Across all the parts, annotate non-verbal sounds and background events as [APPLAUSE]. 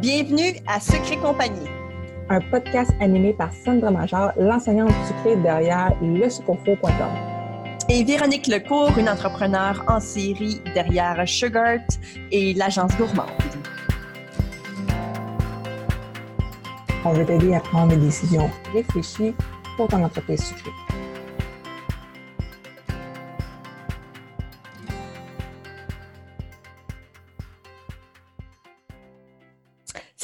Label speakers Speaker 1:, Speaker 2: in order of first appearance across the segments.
Speaker 1: Bienvenue à Secret Compagnie.
Speaker 2: Un podcast animé par Sandra Major, l'enseignante sucrée derrière lesucofo.com.
Speaker 1: Et Véronique Lecourt, une entrepreneure en série derrière Sugart et l'agence gourmande.
Speaker 2: On veut t'aider à prendre des décisions réfléchies pour ton entreprise sucrée.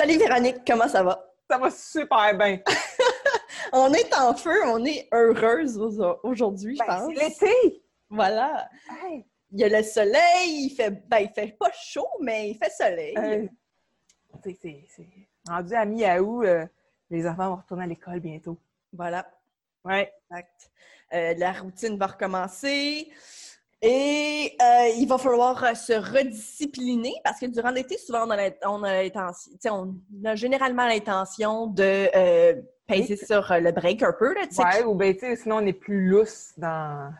Speaker 1: Salut Véronique, comment ça va?
Speaker 2: Ça va super bien. [LAUGHS]
Speaker 1: on est en feu, on est heureuse aujourd'hui, je
Speaker 2: Ben,
Speaker 1: pense.
Speaker 2: c'est l'été!
Speaker 1: Voilà.
Speaker 2: Hey,
Speaker 1: Il y a le soleil, il fait, ben, il fait pas chaud, mais il fait soleil.
Speaker 2: euh, c'est rendu à mi-août, euh, les enfants vont retourner à l'école bientôt.
Speaker 1: Voilà.
Speaker 2: Ouais.
Speaker 1: Exact. Euh, la routine va recommencer. Et euh, il va falloir euh, se rediscipliner parce que durant l'été, souvent, on a on on généralement l'intention de euh, peser sur euh, le break un peu. Là.
Speaker 2: Ouais, ou ben, tu sais, sinon on est plus lousse dans,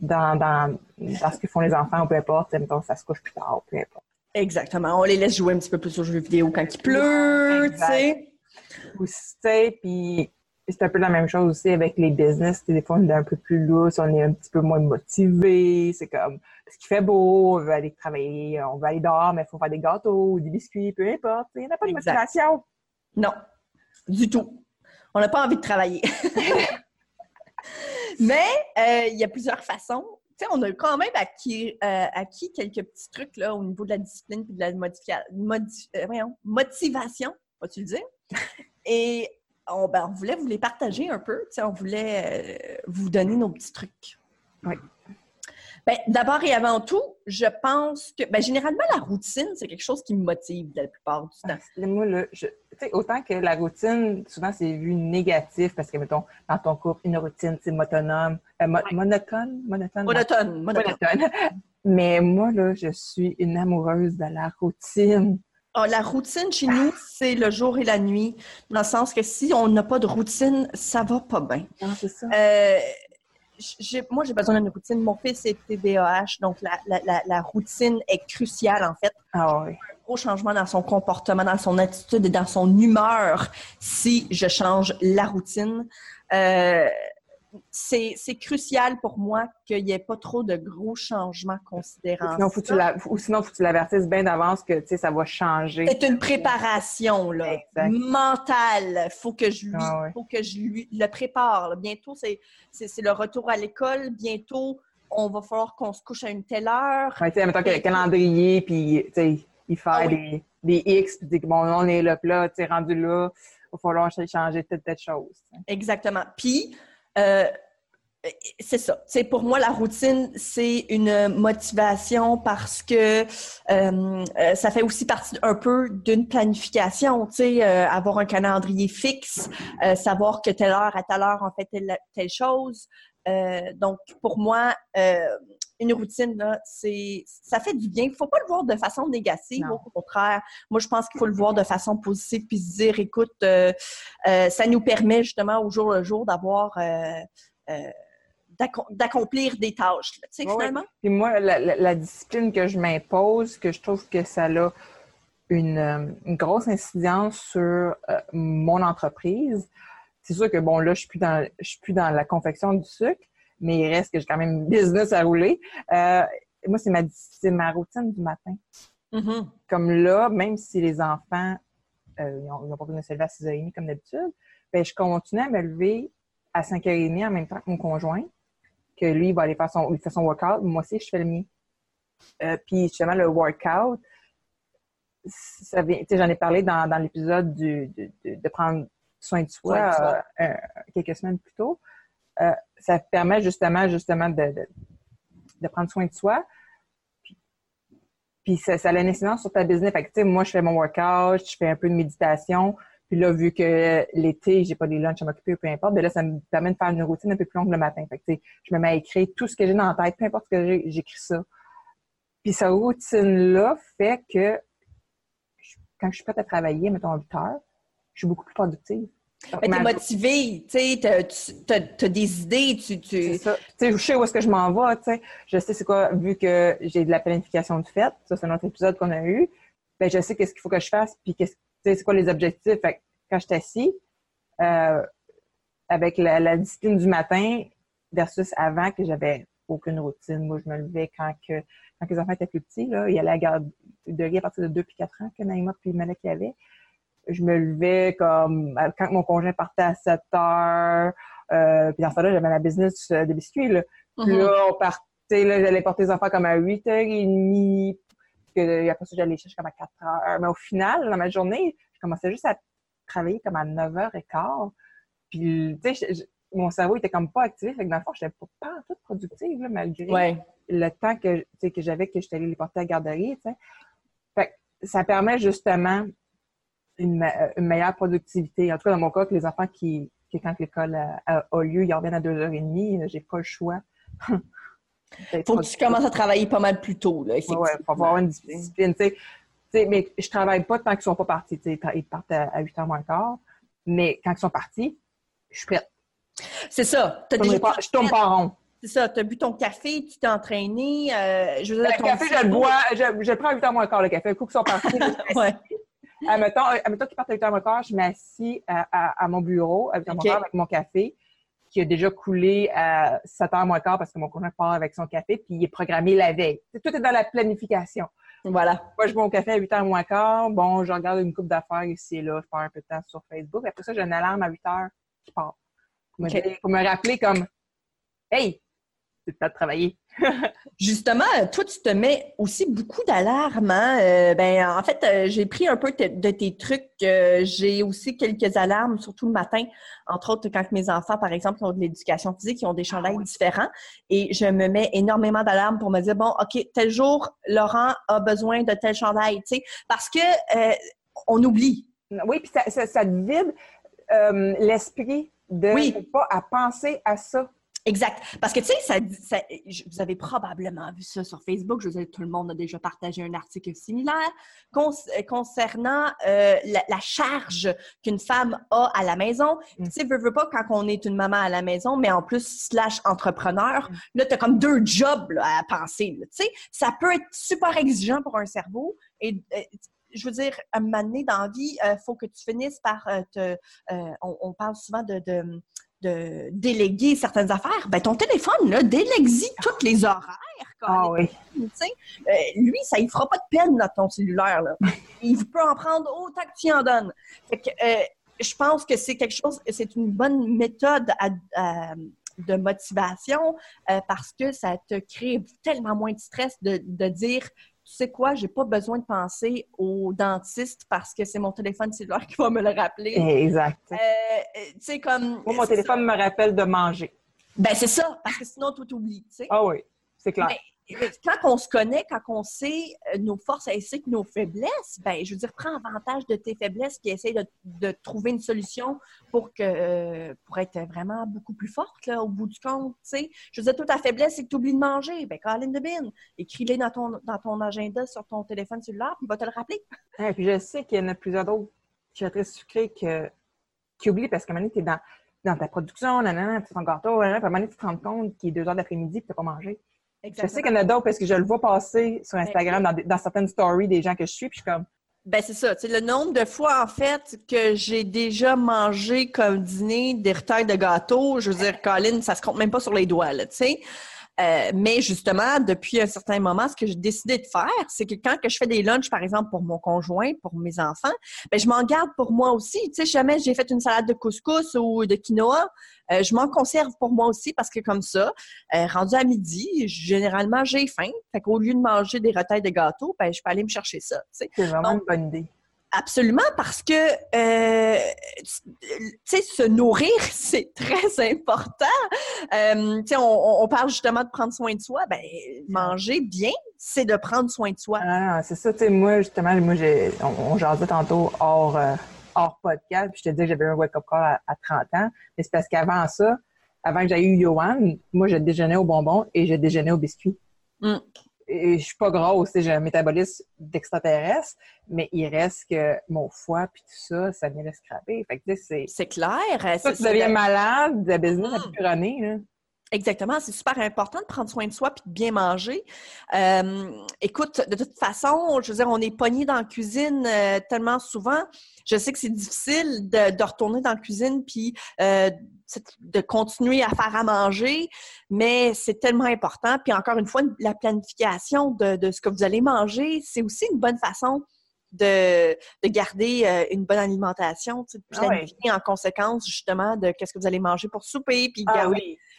Speaker 2: dans, dans, dans ce que font les enfants, ou peu importe. Mettons, ça se couche plus tard, peu importe.
Speaker 1: Exactement. On les laisse jouer un petit peu plus aux jeux vidéo quand il pleut, tu sais.
Speaker 2: Ou, tu sais, puis c'est un peu la même chose aussi avec les business. Des fois, on est un peu plus lousse, on est un petit peu moins motivé. C'est comme, parce qu'il fait beau, on veut aller travailler, on veut aller dehors, mais il faut faire des gâteaux ou des biscuits, peu importe. Il n'y a pas de
Speaker 1: Exact.
Speaker 2: motivation.
Speaker 1: Non, du tout. On n'a pas envie de travailler. [LAUGHS] Mais euh, il y a plusieurs façons. On a quand même acquis, euh, acquis quelques petits trucs là, au niveau de la discipline et de la modifica- modi- euh, voyons, motivation, vas-tu le dire? [LAUGHS] Et on, ben, on voulait vous les partager un peu. On voulait euh, vous donner nos petits trucs.
Speaker 2: Oui.
Speaker 1: Ben, D'abord et avant tout, je pense que ben, généralement, la routine, c'est quelque chose qui me motive la plupart du temps.
Speaker 2: Ah, Moi, là, je, autant que la routine, souvent, c'est vu négatif parce que, mettons, dans ton couple, une routine, c'est monotone, euh, mo- monotone, monotone,
Speaker 1: Monotone, monotone. [LAUGHS]
Speaker 2: monotone. Mais moi, là, je suis une amoureuse de la routine.
Speaker 1: Ah, la routine chez nous, c'est le jour et la nuit, dans le sens que si on n'a pas de routine, ça va pas bien.
Speaker 2: Ça.
Speaker 1: Euh, j'ai- moi, j'ai besoin d'une routine. Mon fils est TDAH, donc la, la- la- la routine est cruciale, en fait.
Speaker 2: Ah oui.
Speaker 1: Gros changement dans son comportement, dans son attitude et dans son humeur si je change la routine. Euh, c'est c'est crucial pour moi qu'il n'y ait pas trop de gros changements considérant
Speaker 2: Sinon, faut tu la- ou sinon, faut que tu l'avertisses bien d'avance que, ça va changer.
Speaker 1: C'est une préparation là,
Speaker 2: Exact.
Speaker 1: mentale. Faut que je lui,
Speaker 2: Ah ouais.
Speaker 1: faut que je lui le prépare. là. Bientôt, c'est c'est c'est le retour à l'école. Bientôt, on va falloir qu'on se couche à une telle heure.
Speaker 2: Ouais, tu mettons que le calendrier, puis, il fait
Speaker 1: Ah oui.
Speaker 2: des, des X, puis bon, on est là, tu sais, rendu là, il va falloir changer telle, telle chose.
Speaker 1: Exactement. Puis, euh, c'est ça. C'est pour moi la routine, c'est une motivation parce que euh, euh, ça fait aussi partie un peu d'une planification. Tu euh, avoir un calendrier fixe, euh, savoir que telle heure à telle heure on fait telle, telle chose. Euh, donc, pour moi, une routine, là, c'est, ça fait du bien. Il faut pas le voir de façon négative,
Speaker 2: Non.
Speaker 1: au contraire. Moi, je pense qu'il faut le voir de façon positive puis se dire, écoute, euh, euh, ça nous permet justement au jour le jour d'avoir, euh, d'accom- d'accomplir des tâches, tu sais, finalement.
Speaker 2: Puis moi, la, la- la discipline que je m'impose, que je trouve que ça a une, une grosse incidence sur mon entreprise. C'est sûr que bon, là, je suis plus dans je suis plus dans la confection du sucre, mais il reste que j'ai quand même une business à rouler. Euh, moi, c'est ma ma routine du matin.
Speaker 1: Mhm.
Speaker 2: Comme là, même si les enfants euh, ils n'ont pas besoin de se lever à 6h30 comme d'habitude, ben, je continue à me lever à 5h30 en même temps que mon conjoint, que lui, il va aller faire son, il fait son workout. Moi aussi, je fais le mien. Euh, puis justement, le workout, j'en ai parlé dans, dans l'épisode de, de- prendre soin de soi
Speaker 1: Soin de soi.
Speaker 2: euh, euh, quelques semaines plus tôt. Ça permet justement, justement de, de, prendre soin de soi. Puis, ça, ça a une incidence sur ta business. Fait que, moi, je fais mon workout, je fais un peu de méditation. Puis là, vu que l'été, j'ai pas des lunchs à m'occuper, peu importe, ben là, ça me permet de faire une routine un peu plus longue le matin. Fait que, je me mets à écrire tout ce que j'ai dans la tête, peu importe ce que j'ai, j'écris ça. Puis cette routine-là fait que quand je suis prête à travailler, mettons à 8 heures, je suis beaucoup plus productive.
Speaker 1: Mais
Speaker 2: Ma-
Speaker 1: t'es motivé, tu sais, t'as- tu as, des idées, tu...
Speaker 2: C'est
Speaker 1: tu...
Speaker 2: ça. Tu sais, je sais où est-ce que je m'en vais, tu sais. Je sais c'est quoi, vu que j'ai de la planification de fête. Ça, c'est un autre épisode qu'on a eu. ben, je sais qu'est-ce qu'il faut que je fasse, puis qu'est-ce, c'est quoi les objectifs. Fait que quand je suis assis, euh, avec la, discipline du matin versus avant que j'avais aucune routine. Moi, je me levais quand que quand les enfants étaient plus petits, là, il y allait à la garderie à partir de 2 puis 4 ans que Naïma puis Malek y avait. Je me levais comme quand mon conjoint partait à 7 heures. Euh, puis dans ce temps-là, j'avais ma business de biscuits. Là, puis là mm-hmm. on partait, là, j'allais porter les enfants comme à 8h30. Puis après ça, j'allais les chercher comme à 4 heures. Mais au final, dans ma journée, je commençais juste à travailler comme à 9h15. Puis, tu sais, mon cerveau était comme pas activé. Fait que dans le fond, j'étais pas, pas toute productive, là, malgré le temps que, que j'avais que j'étais allée les porter à la garderie, tu sais. Fait que ça permet justement une, meilleure productivité. En tout cas, dans mon cas, que les enfants qui, quand l'école a, lieu, ils reviennent à 2h30, j'ai pas le choix. [LAUGHS]
Speaker 1: faut que tu commences à travailler pas mal plus tôt, là, effectivement.
Speaker 2: Oui, faut avoir une discipline, tu sais. mais je travaille pas tant qu'ils sont pas partis. Ils partent à, 8h moins quart. Mais quand ils sont partis, je suis prête.
Speaker 1: C'est ça.
Speaker 2: je, ne tourne pas rond.
Speaker 1: C'est ça. Tu as bu ton café, tu t'es entraîné. Euh,
Speaker 2: je le café, je le bois. Je, je, prends à 8 h moins quart, le café. Un coup qu'ils sont partis, [LAUGHS] ouais. Admettons, admettons qu'ils partent à 8 h moins quart, je m'assis à, à, à, mon bureau à 8 h moins quart avec mon café qui a déjà coulé à 7 h moins quart parce que mon conjoint part avec son café, puis il est programmé la veille. Tout est dans la planification.
Speaker 1: Voilà.
Speaker 2: Moi, je bois mon café à 8 h moins quart. Bon, je regarde une coupe d'affaires ici et là. Je perds un peu de temps sur Facebook. Après ça, j'ai une alarme à 8 h qui part. Pour me rappeler comme Hey, c'est pas de travailler.
Speaker 1: Justement, toi, tu te mets aussi beaucoup d'alarmes. Hein? Euh, ben, en fait, euh, j'ai pris un peu de tes trucs. Euh, j'ai aussi quelques alarmes, surtout le matin. Entre autres, quand mes enfants, par exemple, ont de l'éducation physique, ils ont des chandails ah différents. Et je me mets énormément d'alarmes pour me dire, bon, OK, tel jour, Laurent a besoin de tel chandail. Tu sais, parce que on oublie.
Speaker 2: Oui, puis ça, ça, ça te vide l'esprit de pas à penser à ça.
Speaker 1: Exact. Parce que, tu sais, ça, ça, vous avez probablement vu ça sur Facebook. Je vous ai, tout le monde a déjà partagé un article similaire concernant euh, la, charge qu'une femme a à la maison. Mm. Tu sais, veux, veux pas quand on est une maman à la maison, mais en plus slash entrepreneur, mm. là, tu as comme deux jobs à penser. Tu sais, ça peut être super exigeant pour un cerveau. Et euh, je veux dire, à un moment donné dans la vie, il euh, faut que tu finisses par te... On, parle souvent de de déléguer certaines affaires, ben ton téléphone, là, délègue-y tous les horaires.
Speaker 2: Ah oui.
Speaker 1: Euh, lui, ça ne fera pas de peine, là, ton cellulaire. Là. [LAUGHS] Il peut en prendre autant que tu en donnes. Fait que, euh, je pense que c'est quelque chose, c'est une bonne méthode de motivation euh, parce que ça te crée tellement moins de stress de, de dire tu sais quoi, j'ai pas besoin de penser au dentiste parce que c'est mon téléphone cellulaire qui va me le rappeler.
Speaker 2: Exact.
Speaker 1: Euh, tu sais, comme.
Speaker 2: Moi, mon téléphone me rappelle de manger.
Speaker 1: Ben, c'est ça, parce que sinon, tout oublie, tu sais.
Speaker 2: Ah oui, c'est clair
Speaker 1: quand on se connaît, quand on sait euh, nos forces ainsi que nos faiblesses, ben, je veux dire, prends avantage de tes faiblesses et essaye de, trouver une solution pour que euh, pour être vraiment beaucoup plus forte là, au bout du compte. Je veux dire, toute ta faiblesse, c'est que tu oublies de manger. Ben, Colin de Bin, écris-les dans ton, dans ton agenda sur ton téléphone cellulaire, puis il va te le rappeler. [LAUGHS]
Speaker 2: Puis je sais qu'il y en a plusieurs d'autres qui sont très sucrés que, qui oublient parce qu'à un moment donné, tu es dans, dans ta production, tu fais ton gâteau, à un moment tu te rends compte qu'il est deux heures d'après-midi et tu n'as pas mangé. Je sais qu'il y en a d'autres parce que je le vois passer sur Instagram dans, certaines stories des gens que je suis, puis je suis comme.
Speaker 1: Ben c'est ça, le nombre de fois en fait que j'ai déjà mangé comme dîner des retails de gâteaux, je veux dire, Colin, ça se compte même pas sur les doigts, là, tu sais. Euh, mais justement, depuis un certain moment, ce que j'ai décidé de faire, c'est que quand que je fais des lunchs, par exemple, pour mon conjoint, pour mes enfants, ben, je m'en garde pour moi aussi. Tu sais, jamais j'ai fait une salade de couscous ou de quinoa, euh, je m'en conserve pour moi aussi parce que comme ça, euh, rendu à midi, généralement, j'ai faim. Fait qu'au lieu de manger des retailles de gâteaux, ben, je peux aller me chercher ça.
Speaker 2: C'est vraiment une bonne idée.
Speaker 1: Absolument, parce que euh, tu sais, se nourrir, [LAUGHS] c'est très important. Euh, tu sais, on, parle justement de prendre soin de soi. Ben, manger bien, c'est de prendre soin de soi.
Speaker 2: Ah, c'est ça. Tu sais, moi justement, moi j'ai, on, on jasait tantôt hors euh, hors podcast. Puis je te dis que j'avais un wake up call à, 30 ans, mais c'est parce qu'avant ça, avant que j'aille eu Johan, moi je déjeunais au bonbon et je déjeunais au biscuit. Mm et je suis pas grosse, j'ai un métabolisme d'extraterrestre, mais il reste que mon foie puis tout ça, ça vient de scraper. Fait que c'est...
Speaker 1: C'est clair.
Speaker 2: tu deviens malade, la business a plus là.
Speaker 1: Exactement, c'est super important de prendre soin de soi puis de bien manger. Euh, écoute, de toute façon, je veux dire, on est pogné dans la cuisine euh, tellement souvent. Je sais que c'est difficile de, retourner dans la cuisine puis euh, de continuer à faire à manger, mais c'est tellement important. Puis encore une fois, la planification de, de ce que vous allez manger, c'est aussi une bonne façon de, de garder euh, une bonne alimentation, de ah planifier en conséquence justement de qu'est-ce que vous allez manger pour souper, puis ah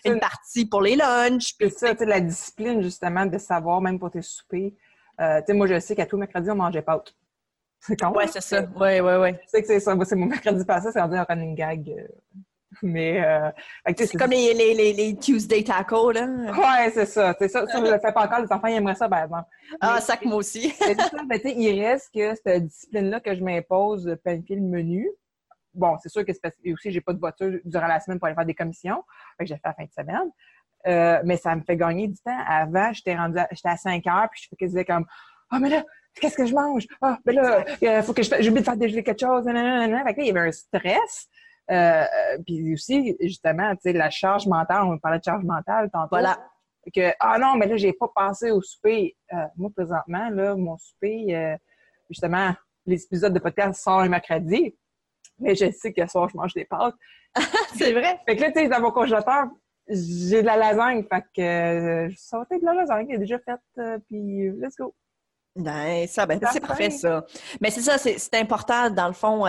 Speaker 1: une partie pour les lunchs.
Speaker 2: Puis ça, la discipline justement de savoir même pour tes soupers. Euh, moi, je sais qu'à tous mercredis, on mangeait pâtes.
Speaker 1: C'est con. Ouais, c'est ça. Oui, oui, oui.
Speaker 2: Je sais que c'est ça. c'est mon mercredi passé, c'est rendu un running gag. Euh, mais euh,
Speaker 1: c'est comme les, les, les, Tuesday tacos, là.
Speaker 2: Ouais, c'est ça. C'est ça. On ne le fait pas encore, les enfants ils aimeraient ça, ben bon.
Speaker 1: Ah, ça que moi aussi. [LAUGHS]
Speaker 2: mais ça, ben, il reste que cette discipline-là que je m'impose de planifier le menu. Bon, c'est sûr que c'est parce que aussi, j'ai pas de voiture durant la semaine pour aller faire des commissions. Fait que j'ai fait la fin de semaine. Euh, mais ça me fait gagner du temps. Avant, j'étais rendue j'étais à 5 heures, puis je faisais comme Ah, oh, mais là, qu'est-ce que je mange? Ah, ben là, il euh, faut que je j'ai oublié de faire déjeuner quelque chose. Fait que là, il y avait un stress. Euh, puis aussi, justement, tu sais, la charge mentale, on parlait de charge mentale tantôt.
Speaker 1: Voilà.
Speaker 2: Que, ah non, mais là, j'ai pas pensé au souper. Euh, moi, présentement, là, mon souper, euh, justement, les épisodes de podcast sortent un mercredi, mais je sais que ce soir, je mange des pâtes. [LAUGHS]
Speaker 1: c'est vrai.
Speaker 2: Fait que là, tu sais, dans mon congélateur, j'ai de la lasagne. Fait que euh, je sortais de la lasagne qui est déjà faite, puis let's go.
Speaker 1: Ben, ça, ben, c'est parfait, ça. Mais c'est ça, c'est important, dans le fond,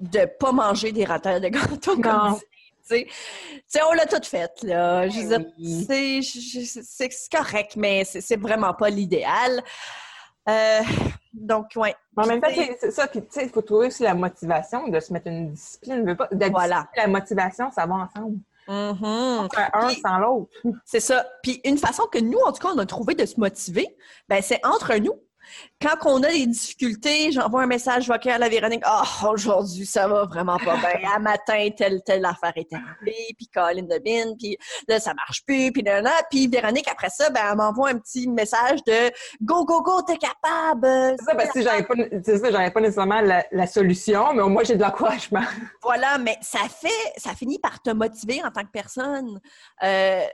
Speaker 1: de pas manger des ratels de gâteau comme tu sais, on l'a tout fait, là. Veux dire, c'est correct, mais c'est vraiment pas l'idéal. Euh, donc, oui.
Speaker 2: En même temps, c'est ça. Puis, tu sais, il faut trouver aussi la motivation de se mettre une discipline. Pas, voilà. La motivation, ça va ensemble.
Speaker 1: Mm
Speaker 2: Un sans l'autre.
Speaker 1: C'est ça. Puis, une façon que nous, en tout cas, on a trouvé de se motiver, ben, c'est entre nous quand on a des difficultés, j'envoie un message vocal à la Véronique. Oh, aujourd'hui, ça va vraiment pas bien. À matin, telle, telle affaire est arrivée, puis Colin de Bin, puis là, ça marche plus, puis là, là. Puis Véronique, après ça, ben, elle m'envoie un petit message de Go, go, go, t'es capable!
Speaker 2: C'est ça, parce que j'avais pas, j'avais pas nécessairement la, solution, mais au moins, j'ai de l'encouragement.
Speaker 1: Voilà, mais ça fait, ça finit par te motiver en tant que personne. Euh,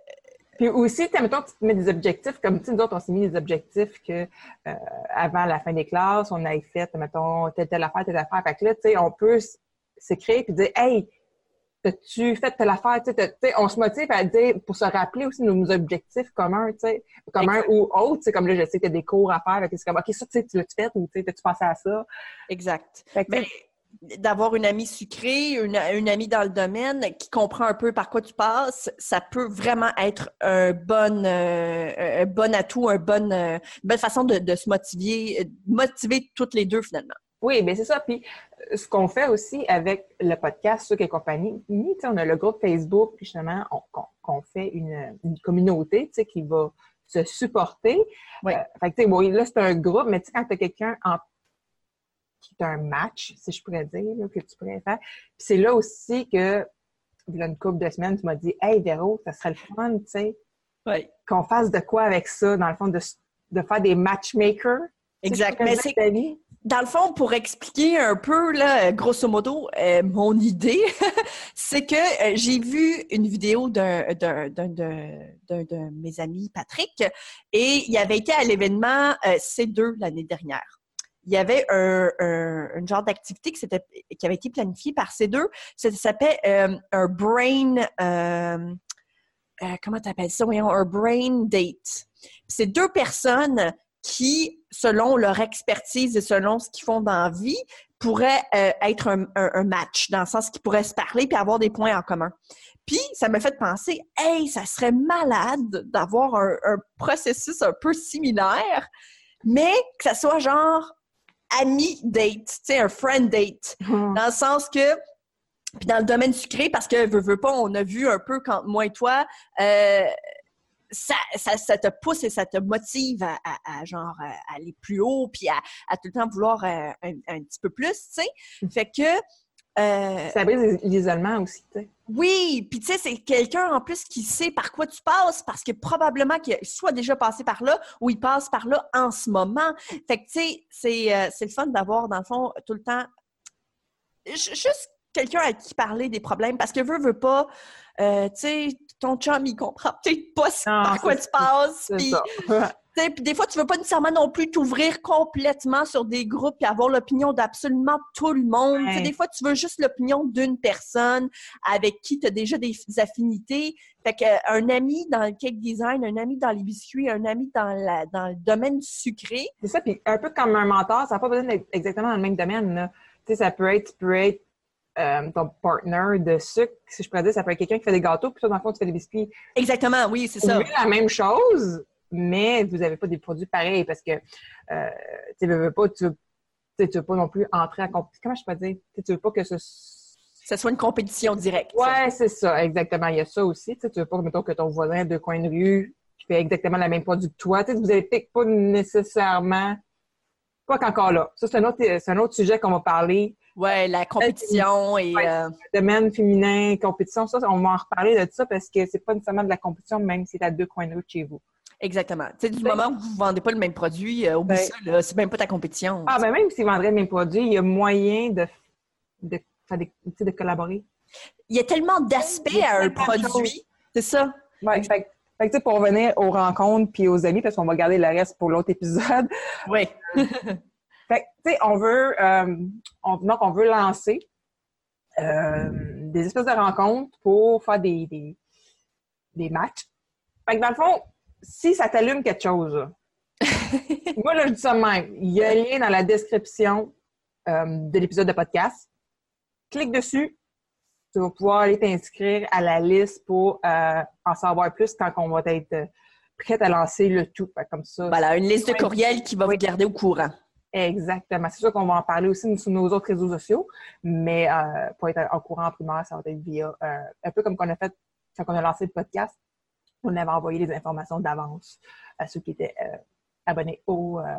Speaker 2: puis aussi, mettons, tu te mets des objectifs, comme tu nous autres, on s'est mis des objectifs que euh, avant la fin des classes, on avait fait, mettons, telle, telle affaire, telle affaire. Fait que là, tu sais, on peut s'écrire puis dire Hey, as-tu fait telle affaire? Tu sais, on se motive à dire pour se rappeler aussi nos objectifs communs, tu sais, communs ou autres. Comme là, je sais y a des cours à faire. C'est comme OK, ça, tu l'as-tu fait ou tu as-tu pensé à ça?
Speaker 1: Exact. Fait que, d'avoir une amie sucrée, une, amie dans le domaine qui comprend un peu par quoi tu passes, ça peut vraiment être un bon, euh, un bon atout, un bon, euh, une bonne façon de, se motiver, motiver toutes les deux finalement.
Speaker 2: Oui, bien c'est ça. Puis ce qu'on fait aussi avec le podcast Sucre et compagnie, on a le groupe Facebook, puis justement, on, fait une, communauté qui va se supporter.
Speaker 1: Oui.
Speaker 2: Euh, fait que, bon, là, c'est un groupe, mais tu sais, quand tu as quelqu'un en qui est un match, si je pourrais dire, que tu pourrais faire. Puis c'est là aussi que, il y a une couple de semaines, tu m'as dit Hey Véro, ça serait le fun, tu sais, qu'on fasse de quoi avec ça, dans le fond, de, de faire des matchmakers.
Speaker 1: Exact. Mais c'est dans le fond, pour expliquer un peu, là, grosso modo, euh, mon idée, [LAUGHS] c'est que euh, j'ai vu une vidéo d'un de mes amis, Patrick, et il avait été à l'événement euh, C2 l'année dernière il y avait un, un, genre d'activité qui, qui avait été planifiée par ces deux. Ça s'appelait euh, un brain... Euh, euh, comment tu appelles ça? un brain date. C'est deux personnes qui, selon leur expertise et selon ce qu'ils font dans la vie, pourraient être un, un, match, dans le sens qu'ils pourraient se parler puis avoir des points en commun. Puis, ça m'a fait penser, hey, ça serait malade d'avoir un, un processus un peu similaire, mais que ça soit genre ami date, tu sais, un friend date. Hmm. Dans le sens que, puis dans le domaine sucré, parce que, veux, veux pas, on a vu un peu quand moi et toi, euh, ça, ça, te pousse et ça te motive à, genre aller plus haut puis à, tout le temps vouloir euh, un, un, petit peu plus, tu sais. Hmm. Fait que
Speaker 2: euh, ça brise l'isolement aussi, tu sais.
Speaker 1: Oui, puis tu sais, c'est quelqu'un en plus qui sait par quoi tu passes parce que probablement qu'il soit déjà passé par là ou il passe par là en ce moment. Fait que tu sais, euh, c'est le fun d'avoir dans le fond tout le temps juste quelqu'un à qui parler des problèmes parce que veut, veut pas, euh, tu sais, ton chum, il comprend peut-être pas par quoi tu passes. Puis, [LAUGHS] Puis des fois, tu veux pas nécessairement non plus t'ouvrir complètement sur des groupes et avoir l'opinion d'absolument tout le monde. Des fois, tu veux juste l'opinion d'une personne avec qui tu as déjà des affinités. Fait qu'un ami dans le cake design, un ami dans les biscuits, un ami dans, la, dans le domaine sucré.
Speaker 2: C'est ça, puis un peu comme un mentor, ça n'a pas besoin d'être exactement dans le même domaine. Tu sais, ça peut être, peut être euh, ton partner de sucre, si je pourrais dire, ça peut être quelqu'un qui fait des gâteaux, puis toi, dans le fond, tu fais des biscuits.
Speaker 1: Exactement, oui, c'est ça.
Speaker 2: la même chose, mais vous n'avez pas des produits pareils parce que euh, tu veux pas, tu veux, veux pas non plus entrer en compétition. Comment je peux dire? Tu veux pas que ce
Speaker 1: ce soit une compétition directe.
Speaker 2: Ouais, c'est ça, exactement. Il y a ça aussi. Tu veux pas, mettons, que ton voisin de coin de rue qui fait exactement la même produit que toi. Tu vous n'avez peut-être pas nécessairement. Quoi qu'encore là. Ça, c'est un autre, c'est un autre sujet qu'on va parler.
Speaker 1: Ouais, la compétition et.
Speaker 2: Euh... domaine féminin, compétition, ça, on va en reparler de ça parce que c'est pas nécessairement de la compétition, même si c'est à deux coins de rue chez vous.
Speaker 1: Exactement. Tu sais, du ben moment où vous ne vendez pas le même produit, au bout de ça, c'est même pas ta compétition.
Speaker 2: Ah, ben même s'ils vendraient le même produit, il y a moyen de, de, de, de collaborer.
Speaker 1: Il y a tellement d'aspects à un produit. C'est ça.
Speaker 2: Oui. Fait, fait pour revenir aux rencontres puis aux amis, parce qu'on va garder le reste pour l'autre épisode.
Speaker 1: Oui. [LAUGHS]
Speaker 2: fait tu sais, on veut, euh, on, donc, on veut lancer euh, des espèces de rencontres pour faire des, des, des matchs. Fait que dans le fond, si ça t'allume quelque chose, [LAUGHS] moi, là, je dis ça même. Il y a un lien dans la description euh, de l'épisode de podcast. Clique dessus. Tu vas pouvoir aller t'inscrire à la liste pour euh, en savoir plus quand on va être euh, prête à lancer le tout. Comme ça.
Speaker 1: Voilà, une liste de courriels qui va vous garder au courant.
Speaker 2: Exactement. C'est sûr qu'on va en parler aussi sur nos autres réseaux sociaux, mais pour être en courant en primaire, ça va être via un peu comme qu'on a fait quand on a lancé le podcast on avait envoyé les informations d'avance à ceux qui étaient euh, abonnés euh,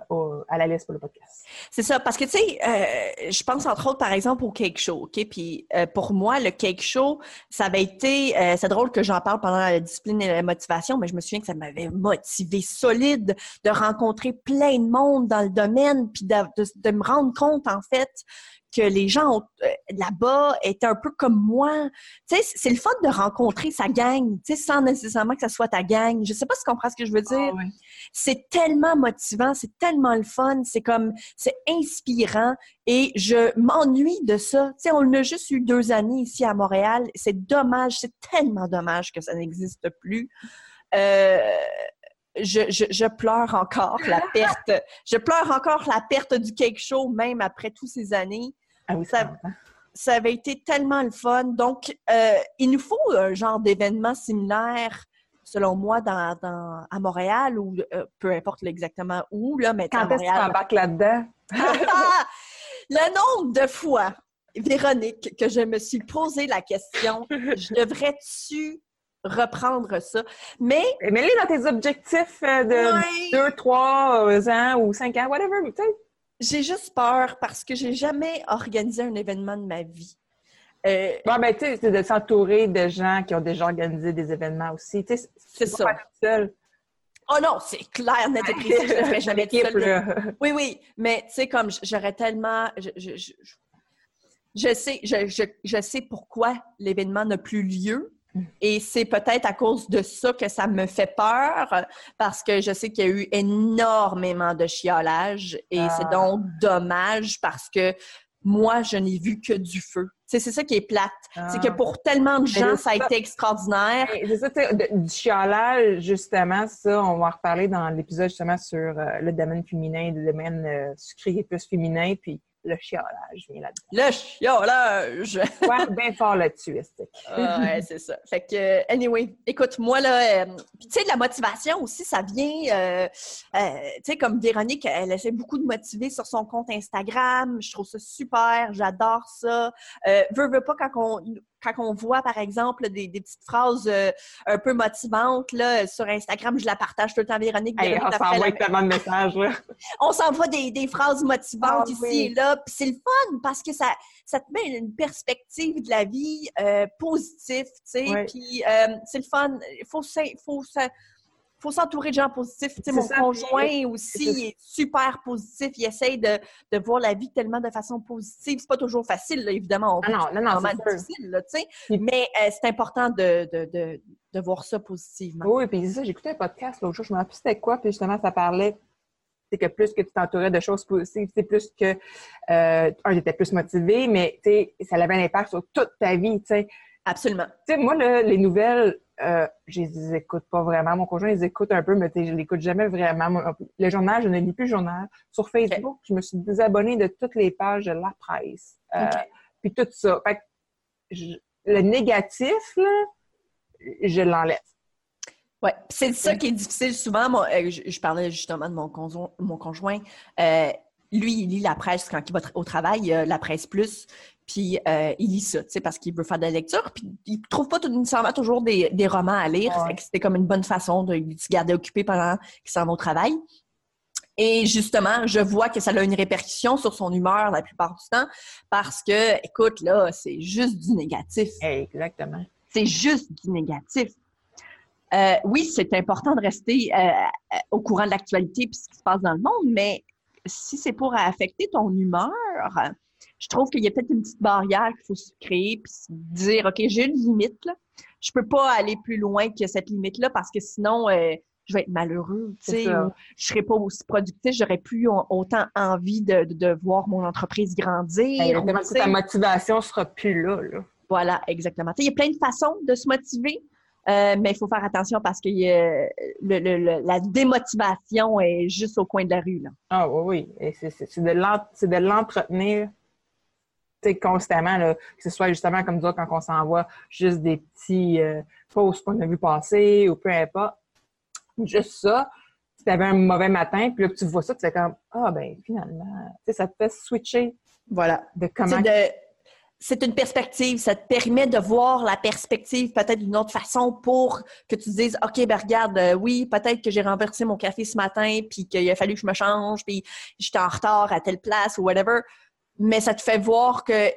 Speaker 2: au, à la liste pour le podcast.
Speaker 1: C'est ça, parce que tu sais, euh, je pense entre autres par exemple au cake show, ok, puis pour moi le cake show, ça avait été, c'est drôle que j'en parle pendant la discipline et la motivation, mais je me souviens que ça m'avait motivé solide de rencontrer plein de monde dans le domaine, puis de me rendre compte en fait que les gens euh, là-bas étaient un peu comme moi. Tu sais, c'est le fun de rencontrer sa gang, tu sais, sans nécessairement que ça soit ta gang. Je sais pas si tu comprends ce que je veux dire. Ah c'est tellement motivant, c'est tellement le fun, c'est comme, c'est inspirant et je m'ennuie de ça. Tu sais, on a juste eu deux années ici à Montréal. C'est dommage, c'est tellement dommage que ça n'existe plus. Euh, je, je, je, pleure encore la [LAUGHS] perte. Je pleure encore la perte du cake show, même après toutes ces années.
Speaker 2: Ah oui, ça,
Speaker 1: ça avait été tellement le fun. Donc, euh, il nous faut un genre d'événement similaire, selon moi, dans, dans, à Montréal ou euh, peu importe exactement où, là, mais
Speaker 2: Quand est-ce que tu là-dedans? [LAUGHS]
Speaker 1: le nombre de fois, Véronique, que je me suis posé la question, je devrais-tu reprendre ça? Mais.
Speaker 2: Mais les dans tes objectifs euh, de deux, trois ans ou cinq ans, whatever, tu sais.
Speaker 1: J'ai juste peur parce que j'ai jamais organisé un événement de ma vie.
Speaker 2: Euh, bon, ben, tu sais, c'est de s'entourer de gens qui ont déjà organisé des événements aussi. Tu sais, c'est ça. Pas seul.
Speaker 1: Oh non, c'est clair, net et précis, je ne ferais jamais [LAUGHS] seul. Oui, oui, mais tu sais, comme j'aurais tellement... Je, je, je, je sais, je, je, sais pourquoi l'événement n'a plus lieu, et c'est peut-être à cause de ça que ça me fait peur, parce que je sais qu'il y a eu énormément de chiolage et c'est ah. donc dommage parce que moi, je n'ai vu que du feu. C'est ça qui est plate. C'est que ah. pour tellement de gens, ça a été extraordinaire.
Speaker 2: C'est ça, du chiolage, justement, ça, on va en reparler dans l'épisode justement sur euh, le domaine féminin, le domaine euh, sucré et plus féminin. Puis le chiolage vient là-dedans.
Speaker 1: Le chiolage! [LAUGHS]
Speaker 2: ouais, bien fort là-dessus,
Speaker 1: ah, ouais, c'est ça. Fait que, anyway, écoute, moi, là, euh, tu sais, la motivation aussi, ça vient, euh, euh, tu sais, comme Véronique, elle essaie beaucoup de motiver sur son compte Instagram. Je trouve ça super, j'adore ça. veux, veux pas, quand on, quand on voit, par exemple, des, petites phrases euh, un peu motivantes là, sur Instagram, je la partage tout le temps, Véronique.
Speaker 2: on s'envoie tellement de messages. [LAUGHS]
Speaker 1: on s'envoie des, des, phrases motivantes ah ici et là. Puis c'est le fun parce que ça, ça te met une perspective de la vie euh, positive, tu sais. Puis euh, c'est le fun. Il faut, faut, faut s'entourer de gens positifs. Tu sais, mon conjoint aussi est super positif. Il essaye de, de, voir la vie tellement de façon positive. C'est pas toujours facile, évidemment. On
Speaker 2: ah non, non, non,
Speaker 1: c'est difficile, là, tu sais. Mais euh, c'est important de, de, de, voir ça positivement.
Speaker 2: Oui, puis c'est ça. J'écoutais un podcast l'autre jour. Je me rappelle c'était quoi. Puis justement, ça parlait c'est que plus que tu t'entourais de choses positives, c'est plus que euh, un, j'étais plus motivé, mais ça avait un impact sur toute ta vie, tu sais.
Speaker 1: Absolument.
Speaker 2: Tu sais, moi, les nouvelles, euh, je les écoute pas vraiment. Mon conjoint les écoute un peu, mais je l'écoute jamais vraiment. Le journal, je ne lis plus le journal. Sur Facebook, je me suis désabonnée de toutes les pages de la presse. Euh, Puis tout ça. Fait que le négatif, là, je l'enlève.
Speaker 1: Oui, c'est ça qui est difficile souvent. Euh, je, parlais justement de mon, conjoint. Mon conjoint. Euh, lui, il lit la presse quand il va au travail, la presse plus, puis euh, il lit ça, parce qu'il veut faire de la lecture, puis il trouve pas tout, nécessairement toujours des, romans à lire. C'était comme une bonne façon de se garder occupé pendant qu'il s'en va au travail. Et justement, je vois que ça a une répercussion sur son humeur la plupart du temps parce que, écoute, là, c'est juste du négatif.
Speaker 2: Exactement.
Speaker 1: C'est juste du négatif. Euh, oui, c'est important de rester euh, au courant de l'actualité et ce qui se passe dans le monde, mais si c'est pour affecter ton humeur, je trouve qu'il y a peut-être une petite barrière qu'il faut se créer puis dire, OK, j'ai une limite, là. Je peux pas aller plus loin que cette limite-là parce que sinon, euh, je vais être malheureux, tu sais, je serai pas aussi productif, j'aurais plus autant envie de, de, voir mon entreprise grandir.
Speaker 2: Exactement, ta motivation sera plus là, là.
Speaker 1: Voilà, exactement. il y a plein de façons de se motiver. Euh, mais il faut faire attention parce que le, la démotivation est juste au coin de la rue. Là.
Speaker 2: Ah oui, oui. C'est de l'entretenir constamment, là, que ce soit justement comme ça quand on s'envoie juste des petits euh, posts qu'on a vu passer ou peu importe. Juste ça. Si tu avais un mauvais matin, puis là, tu vois ça, tu fais comme Ah ben finalement, ça te fait switcher.
Speaker 1: Voilà. De comment c'est une perspective. Ça te permet de voir la perspective peut-être d'une autre façon pour que tu te dises, OK, ben regarde, euh, oui, peut-être que j'ai renversé mon café ce matin, puis qu'il a fallu que je me change, puis j'étais en retard à telle place ou whatever. Mais ça te fait voir que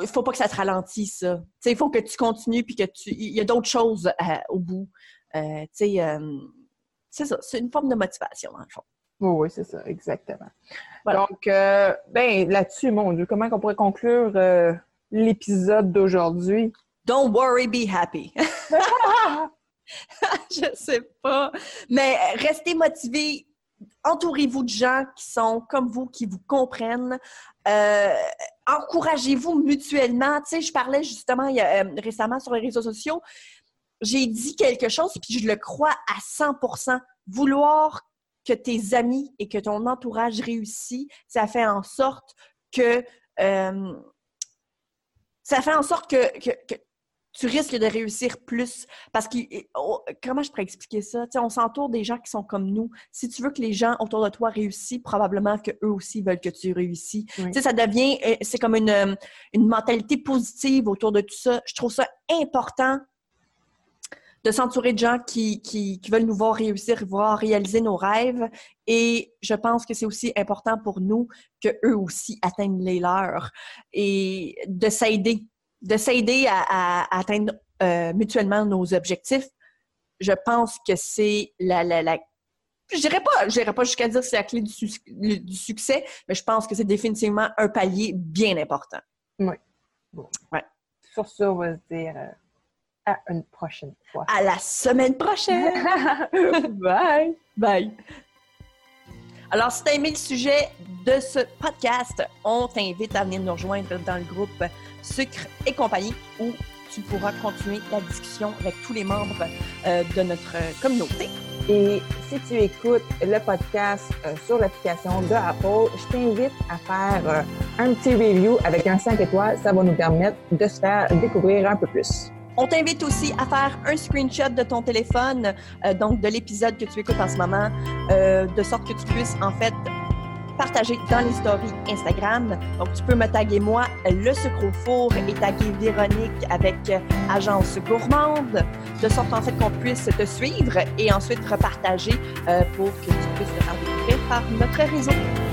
Speaker 1: il faut pas que ça te ralentisse, il faut que tu continues, puis que tu... Il y a d'autres choses euh, au bout. Euh, c'est ça. C'est une forme de motivation, dans le fond.
Speaker 2: Oui, oui, c'est ça, exactement. Donc, ben là-dessus, mon Dieu, comment on pourrait conclure l'épisode d'aujourd'hui?
Speaker 1: Don't worry, be happy. [LAUGHS] [LAUGHS] je sais pas. Mais restez motivés. Entourez-vous de gens qui sont comme vous, qui vous comprennent. Euh, encouragez-vous mutuellement. Tu sais, je parlais justement euh, récemment sur les réseaux sociaux. J'ai dit quelque chose, puis je le crois à 100% Vouloir que tes amis et que ton entourage réussissent, ça fait en sorte que euh, ça fait en sorte que, tu risques de réussir plus. Parce que, oh, comment je pourrais expliquer ça? on s'entoure des gens qui sont comme nous. Si tu veux que les gens autour de toi réussissent, probablement qu'eux aussi veulent que tu réussis. Ça devient, euh, c'est comme une, une mentalité positive autour de tout ça. Je trouve ça important de s'entourer de gens qui, qui, veulent nous voir réussir, voir réaliser nos rêves. Et je pense que c'est aussi important pour nous qu'eux aussi atteignent les leurs et de s'aider, de s'aider à, atteindre euh, mutuellement nos objectifs. Je pense que c'est la, la, la je dirais pas, je dirais pas jusqu'à dire que c'est la clé du, du, succès, mais je pense que c'est définitivement un palier bien important.
Speaker 2: Oui. Bon. Ouais. Sur ça, on va se dire euh, à une prochaine fois.
Speaker 1: À la semaine prochaine! [LAUGHS]
Speaker 2: Bye!
Speaker 1: Bye! Alors, si tu as aimé le sujet de ce podcast, on t'invite à venir nous rejoindre dans le groupe Sucre et compagnie où tu pourras continuer la discussion avec tous les membres euh, de notre communauté.
Speaker 2: Et si tu écoutes le podcast euh, sur l'application de Apple, je t'invite à faire euh, un petit review avec un 5 étoiles. Ça va nous permettre de se faire découvrir un peu plus.
Speaker 1: On t'invite aussi à faire un screenshot de ton téléphone, euh, donc de l'épisode que tu écoutes en ce moment, euh, de sorte que tu puisses en fait partager dans les Instagram. Donc, tu peux me taguer moi, le sucre four, et taguer Véronique avec euh, Agence Gourmande, de sorte en fait qu'on puisse te suivre et ensuite repartager pour que tu puisses te faire découvrir par notre réseau.